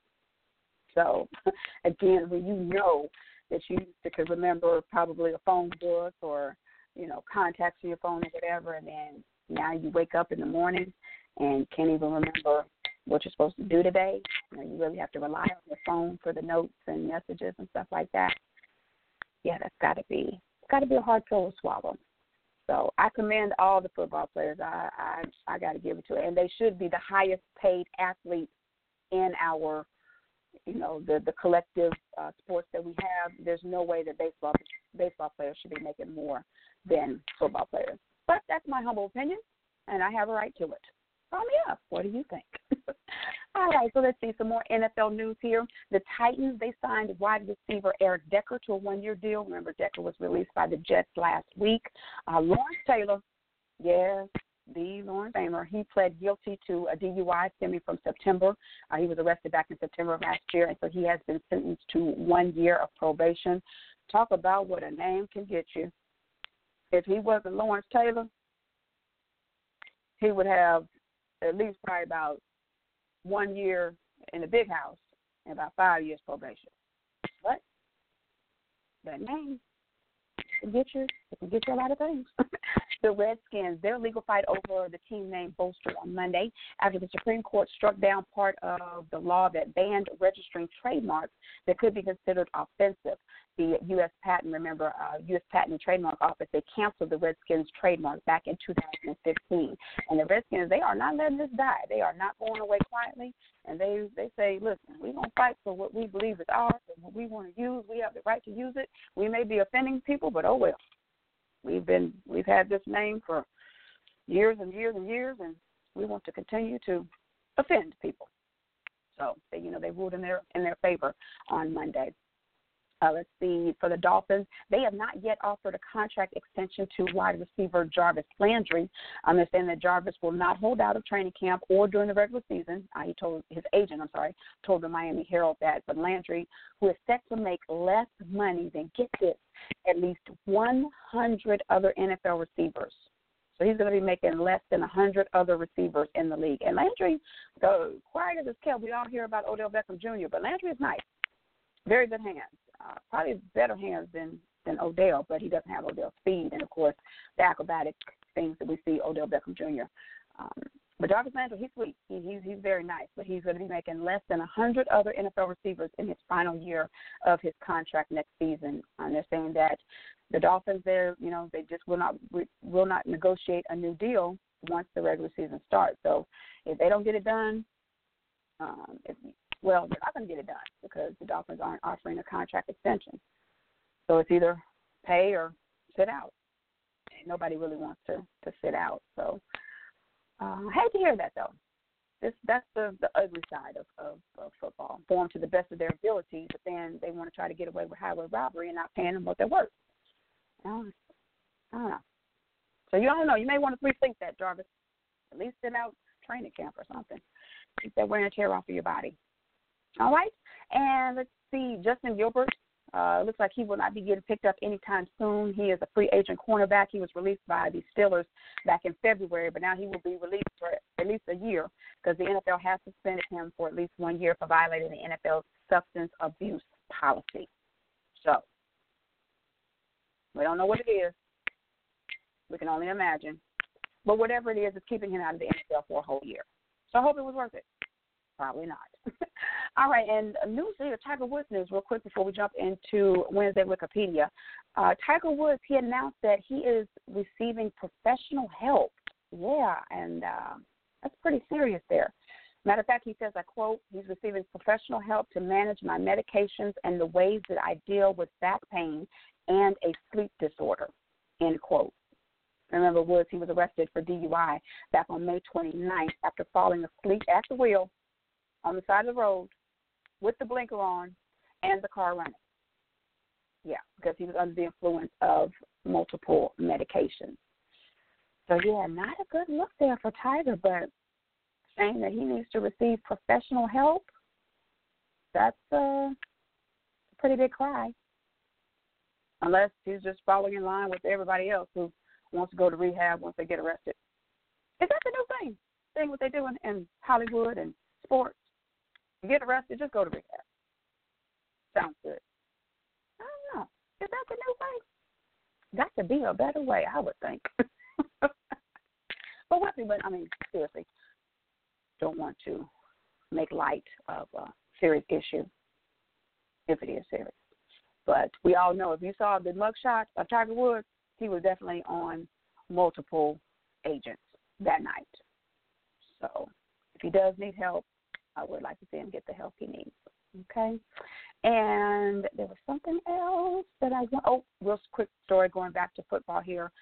So, [LAUGHS] again, when you know that you used to could remember probably a phone book or, you know, contacts in your phone or whatever, and then now you wake up in the morning and can't even remember what you're supposed to do today. You know, you really have to rely on your phone for the notes and messages and stuff like that. Yeah, that's got to be got to be a hard pill to swallow. So I commend all the football players. I I, I got to give it to it, and they should be the highest paid athletes in our, you know, the the collective uh, sports that we have. There's no way that baseball baseball players should be making more than football players. But that's my humble opinion, and I have a right to it. Call me up. What do you think? [LAUGHS] All right, so let's see some more NFL news here. The Titans, they signed wide receiver Eric Decker to a one year deal. Remember, Decker was released by the Jets last week. Uh, Lawrence Taylor, yes, the Lawrence Famer, he pled guilty to a DUI stemming from September. Uh, he was arrested back in September of last year, and so he has been sentenced to one year of probation. Talk about what a name can get you. If he wasn't Lawrence Taylor, he would have at least probably about one year in the big house and about five years probation. But that name can get you it can get you a lot of things. [LAUGHS] the Redskins, their legal fight over the team name bolstered on Monday after the Supreme Court struck down part of the law that banned registering trademarks that could be considered offensive. The U.S. Patent, remember, uh, U.S. Patent and Trademark Office, they canceled the Redskins trademark back in 2015. And the Redskins, they are not letting this die. They are not going away quietly. And they they say, listen, we're going to fight for what we believe is ours and what we want to use. We have the right to use it. We may be offending people, but oh well. We've been we've had this name for years and years and years, and we want to continue to offend people. So they, you know, they ruled in their in their favor on Monday. Uh, let's see, for the Dolphins, they have not yet offered a contract extension to wide receiver Jarvis Landry. I'm saying that Jarvis will not hold out of training camp or during the regular season. Uh, he told his agent, I'm sorry, told the Miami Herald that. But Landry, who is set to make less money than, get this, at least 100 other NFL receivers. So he's going to be making less than 100 other receivers in the league. And Landry, so quiet as kept, we all hear about Odell Beckham Jr., but Landry is nice. Very good hands. Uh, probably better hands than than Odell, but he doesn't have Odell's speed and of course the acrobatic things that we see Odell Beckham Jr. Um, but Jarvis Landry, he's sweet. He, he's he's very nice, but he's going to be making less than a hundred other NFL receivers in his final year of his contract next season. And they're saying that the Dolphins, there, you know, they just will not will not negotiate a new deal once the regular season starts. So if they don't get it done, um, if, well, they're not going to get it done because the Dolphins aren't offering a contract extension. So it's either pay or sit out. Nobody really wants to to sit out. So uh, I hate to hear that though. This that's the the ugly side of, of, of football. Form to the best of their ability, but then they want to try to get away with highway robbery and not paying them what they're worth. I don't, I don't know. So you don't know. You may want to rethink that, Jarvis. At least sit out training camp or something. Keep that wear and tear off of your body. All right. And let's see, Justin Gilbert. Uh, looks like he will not be getting picked up anytime soon. He is a free agent cornerback. He was released by the Steelers back in February, but now he will be released for at least a year because the NFL has suspended him for at least one year for violating the NFL's substance abuse policy. So we don't know what it is. We can only imagine. But whatever it is, it's keeping him out of the NFL for a whole year. So I hope it was worth it. Probably not. [LAUGHS] All right, and news here, Tiger Woods news, real quick before we jump into Wednesday Wikipedia. Uh, Tiger Woods, he announced that he is receiving professional help. Yeah, and uh, that's pretty serious there. Matter of fact, he says, I quote, he's receiving professional help to manage my medications and the ways that I deal with back pain and a sleep disorder, end quote. Remember, Woods, he was arrested for DUI back on May 29th after falling asleep at the wheel on the side of the road with the blinker on and the car running. Yeah, because he was under the influence of multiple medications. So, yeah, not a good look there for Tiger, but saying that he needs to receive professional help, that's a pretty big cry unless he's just falling in line with everybody else who wants to go to rehab once they get arrested. Is that the new thing? Thing what they do in, in Hollywood and sports? You get arrested, just go to rehab. Sounds good. I don't know. Is that the new thing? Got to be a better way, I would think. [LAUGHS] but what? But I mean, seriously, don't want to make light of a serious issue if it is serious. But we all know if you saw the mugshot of Tiger Woods, he was definitely on multiple agents that night. So if he does need help, I would like to see him get the help he needs. Okay. And there was something else that I want. Oh, real quick story going back to football here.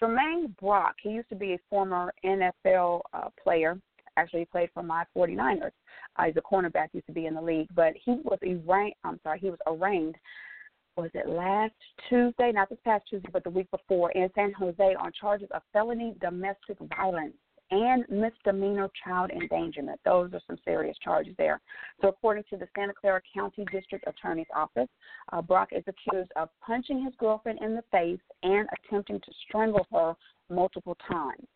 Tramaine Brock, he used to be a former NFL uh, player. Actually, he played for my 49ers. Uh, he's a cornerback, used to be in the league, but he was arraigned. I'm sorry, he was arraigned was it last Tuesday, not this past Tuesday, but the week before, in San Jose on charges of felony domestic violence and misdemeanor child endangerment. Those are some serious charges there. So, according to the Santa Clara County District Attorney's Office, uh, Brock is accused of punching his girlfriend in the face and attempting to strangle her multiple times.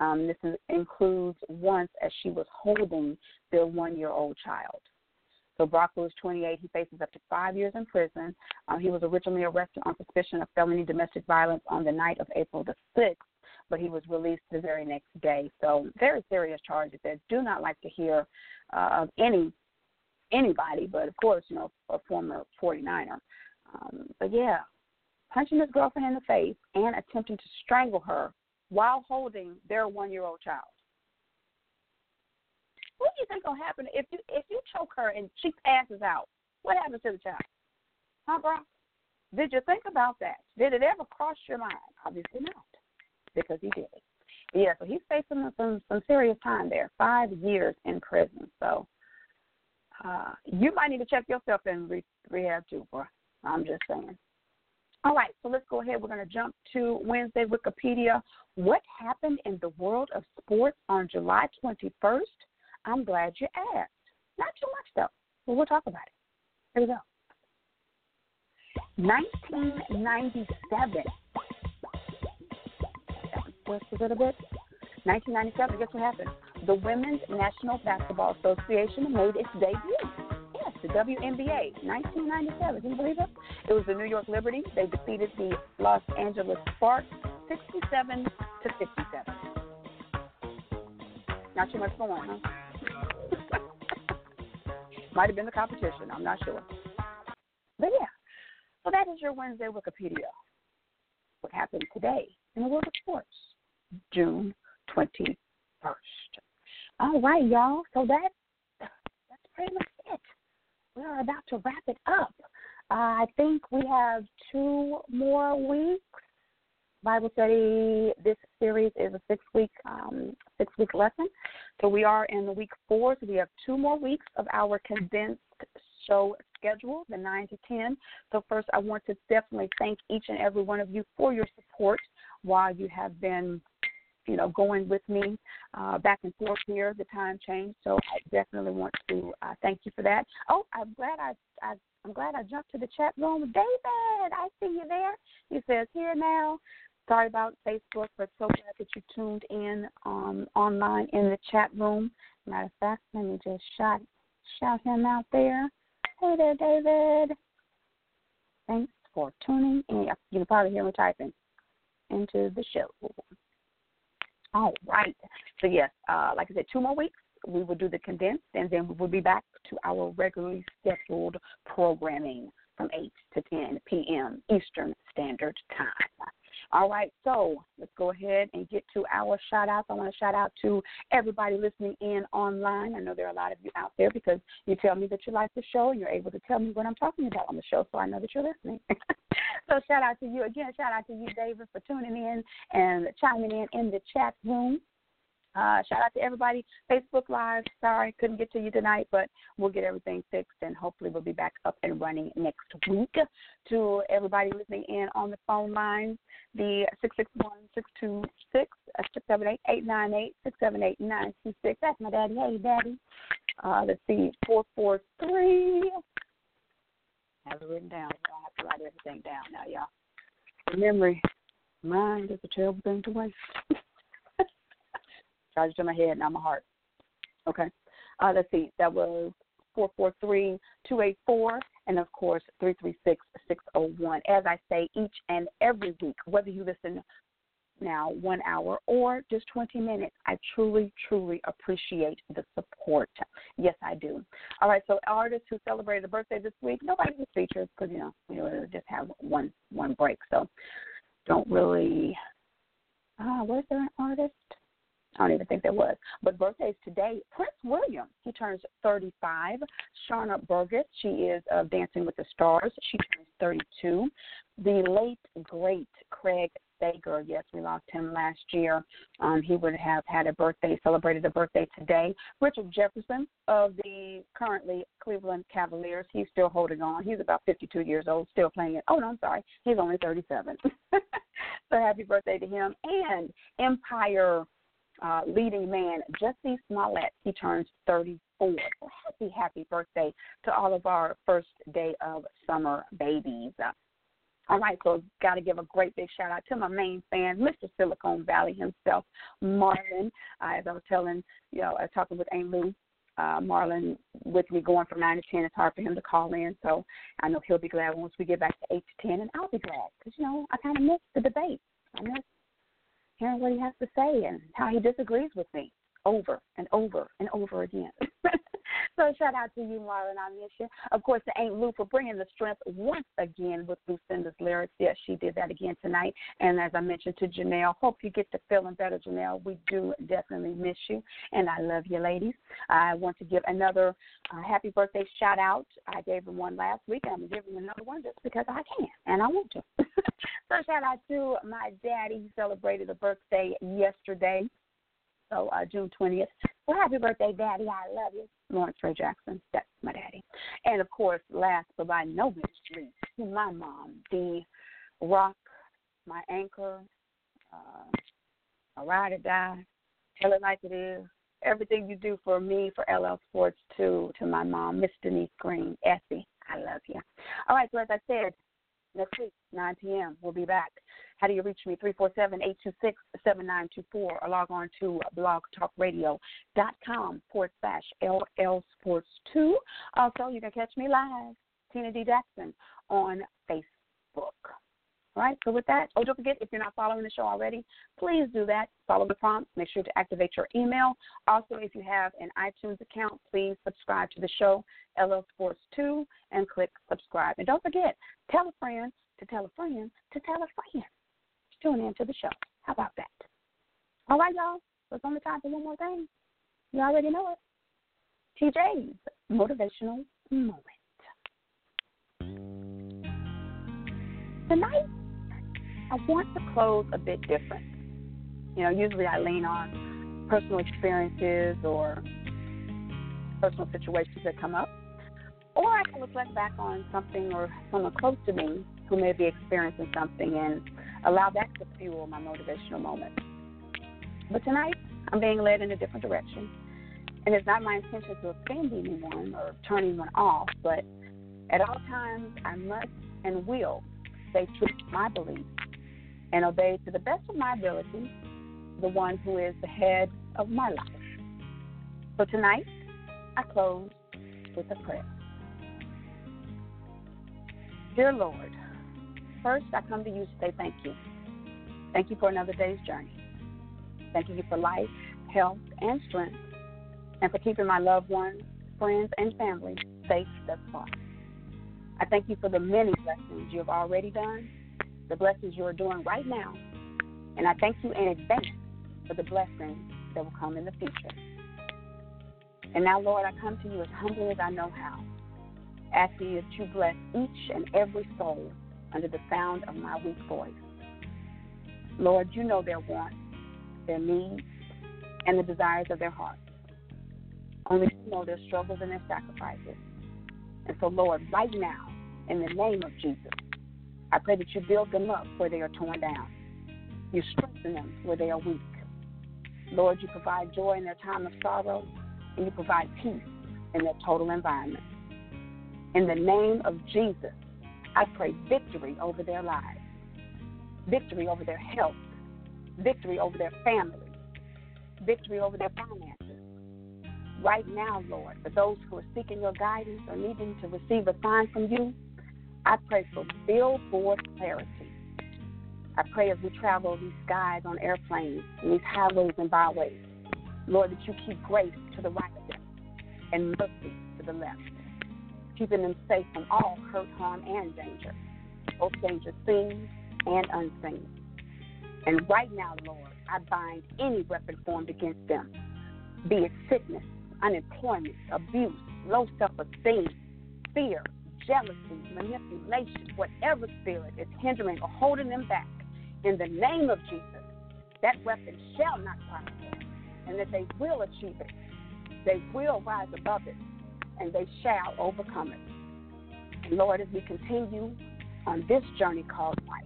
Um, this is, includes once as she was holding their one year old child. So Brock was 28. He faces up to five years in prison. Um, he was originally arrested on suspicion of felony domestic violence on the night of April the 6th, but he was released the very next day. So very serious charges that do not like to hear uh, of any anybody, but of course, you know, a former 49er. Um, but yeah, punching his girlfriend in the face and attempting to strangle her while holding their one-year-old child. What do you think will happen if you if you choke her and she passes out? What happens to the child? Huh, bro? Did you think about that? Did it ever cross your mind? Obviously not, because he did. Yeah, so he's facing some some serious time there. Five years in prison. So uh, you might need to check yourself in re- rehab too, bro. I'm just saying. All right, so let's go ahead. We're going to jump to Wednesday Wikipedia. What happened in the world of sports on July 21st? I'm glad you asked. Not too much, though, but we'll talk about it. Here we go. 1997. Just a little bit. 1997, guess what happened? The Women's National Basketball Association made its debut. Yes, the WNBA, 1997. Can you believe it? It was the New York Liberty. They defeated the Los Angeles Sparks 67 to 57. Not too much going on, huh? [LAUGHS] Might have been the competition. I'm not sure. But yeah, so that is your Wednesday Wikipedia. What happened today in the world of sports? June 21st. All right, y'all. So that that's pretty much it. We are about to wrap it up. Uh, I think we have two more weeks. Bible study. This series is a six week um, six week lesson. So we are in week four. So we have two more weeks of our condensed show schedule, the nine to ten. So first, I want to definitely thank each and every one of you for your support while you have been you know, going with me uh, back and forth here. The time changed, so I definitely want to uh, thank you for that. Oh, I'm glad I, I I'm glad I jumped to the chat room. David, I see you there. He says here now. Sorry about Facebook, but so glad that you tuned in um, online in the chat room. Matter of fact, let me just shout shout him out there. Hey there, David. Thanks for tuning in. You can probably hear me typing into the show. All right. So yes, uh, like I said, two more weeks. We will do the condensed, and then we will be back to our regularly scheduled programming from 8 to 10 p.m. Eastern Standard Time. All right, so let's go ahead and get to our shout outs. I want to shout out to everybody listening in online. I know there are a lot of you out there because you tell me that you like the show and you're able to tell me what I'm talking about on the show, so I know that you're listening. [LAUGHS] so shout out to you again. Shout out to you, David, for tuning in and chiming in in the chat room. Uh, shout out to everybody. Facebook Live. Sorry, couldn't get to you tonight, but we'll get everything fixed and hopefully we'll be back up and running next week. To everybody listening in on the phone lines, the 661 626 678 898 678 926. That's my daddy. Hey, daddy. Uh, let's see, 443. Have it written down. I have to write everything down now, y'all. Memory, mind is a terrible thing to waste. [LAUGHS] charged to my head, and not my heart. Okay. Uh, let's see. That was 443-284 and of course 336-601. As I say each and every week, whether you listen now one hour or just 20 minutes, I truly, truly appreciate the support. Yes, I do. All right, so artists who celebrated a birthday this week, nobody was featured because you know we just have one one break, so don't really. Ah, was there an artist? I don't even think there was. But birthdays today, Prince William, he turns 35. Sharna Burgess, she is of Dancing with the Stars. She turns 32. The late, great Craig Sager, yes, we lost him last year. Um, he would have had a birthday, celebrated a birthday today. Richard Jefferson of the currently Cleveland Cavaliers, he's still holding on. He's about 52 years old, still playing it. Oh, no, I'm sorry. He's only 37. [LAUGHS] so happy birthday to him. And Empire uh, leading man, Jussie Smollett. He turns 34. So happy, happy birthday to all of our first day of summer babies. Uh, all right, so got to give a great big shout out to my main fan, Mr. Silicon Valley himself, Marlon. Uh, as I was telling, you know, I was talking with Lou, uh, Marlon with me going from 9 to 10. It's hard for him to call in, so I know he'll be glad once we get back to 8 to 10, and I'll be glad because, you know, I kind of miss the debate. I miss hearing what he has to say and how he disagrees with me over and over and over again. [LAUGHS] so shout out to you, Marlon. You. Of course, to Aunt Lou for bringing the strength once again with Lucinda's lyrics. Yes, she did that again tonight. And as I mentioned to Janelle, hope you get to feeling better, Janelle. We do definitely miss you, and I love you, ladies. I want to give another uh, happy birthday shout out. I gave him one last week, I'm giving him another one just because I can, and I want to. [LAUGHS] so shout out to my daddy. He celebrated a birthday yesterday. So uh, June 20th. Well, happy birthday, Daddy. I love you. Lawrence Ray Jackson. That's my daddy. And of course, last but by no means least, my mom, the rock, my anchor, uh, a ride or die, tell it like it is. Everything you do for me, for LL Sports, to to my mom, Miss Denise Green, Effie, I love you. All right, so as I said, next week, 9 p.m., we'll be back. How do you reach me? 347-826-7924 or log on to blogtalkradio.com forward slash LL Sports 2. Also, you can catch me live, Tina D. Jackson, on Facebook. All right, so with that, oh, don't forget, if you're not following the show already, please do that. Follow the prompts. Make sure to activate your email. Also, if you have an iTunes account, please subscribe to the show, LL Sports 2, and click subscribe. And don't forget, tell a friend to tell a friend to tell a friend. Tune in to the show. How about that? All right, y'all. So it's only time for one more thing. You already know it. TJ's motivational moment. Tonight, I want to close a bit different. You know, usually I lean on personal experiences or personal situations that come up, or I can reflect back on something or someone close to me who may be experiencing something and allow that to fuel my motivational moment. But tonight, I'm being led in a different direction. And it's not my intention to offend anyone or turn anyone off, but at all times, I must and will stay true to my beliefs and obey to the best of my ability the one who is the head of my life. So tonight, I close with a prayer. Dear Lord, first I come to you to say thank you. Thank you for another day's journey. Thank you for life, health, and strength, and for keeping my loved ones, friends, and family safe thus far. I thank you for the many blessings you have already done, the blessings you are doing right now, and I thank you in advance for the blessings that will come in the future. And now, Lord, I come to you as humbly as I know how, asking you to bless each and every soul under the sound of my weak voice. Lord, you know their wants, their needs, and the desires of their hearts. Only you know their struggles and their sacrifices. And so, Lord, right now, in the name of Jesus, I pray that you build them up where they are torn down. You strengthen them where they are weak. Lord, you provide joy in their time of sorrow, and you provide peace in their total environment. In the name of Jesus, I pray victory over their lives, victory over their health, victory over their family, victory over their finances. Right now, Lord, for those who are seeking your guidance or needing to receive a sign from you, I pray for billboard clarity. I pray as we travel these skies on airplanes and these highways and byways, Lord, that you keep grace to the right of them and mercy to the left, keeping them safe from all hurt, harm, and danger, both danger seen and unseen. And right now, Lord, I bind any weapon formed against them, be it sickness, unemployment, abuse, low self esteem, fear, jealousy, manipulation, whatever spirit is hindering or holding them back. In the name of Jesus, that weapon shall not prosper, and that they will achieve it. They will rise above it, and they shall overcome it. And Lord, as we continue on this journey called life,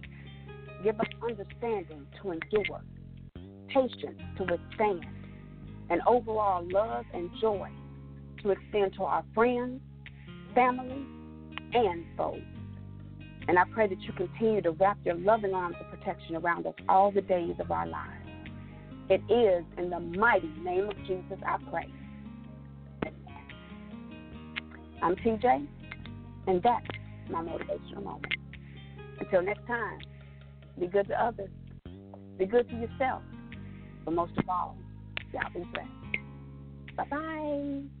give us understanding to endure, patience to withstand, and overall love and joy to extend to our friends, family, and foes. And I pray that you continue to wrap your loving arms of protection around us all the days of our lives. It is in the mighty name of Jesus I pray. I'm TJ, and that's my motivational moment. Until next time, be good to others, be good to yourself, but most of all, y'all be blessed. Bye bye.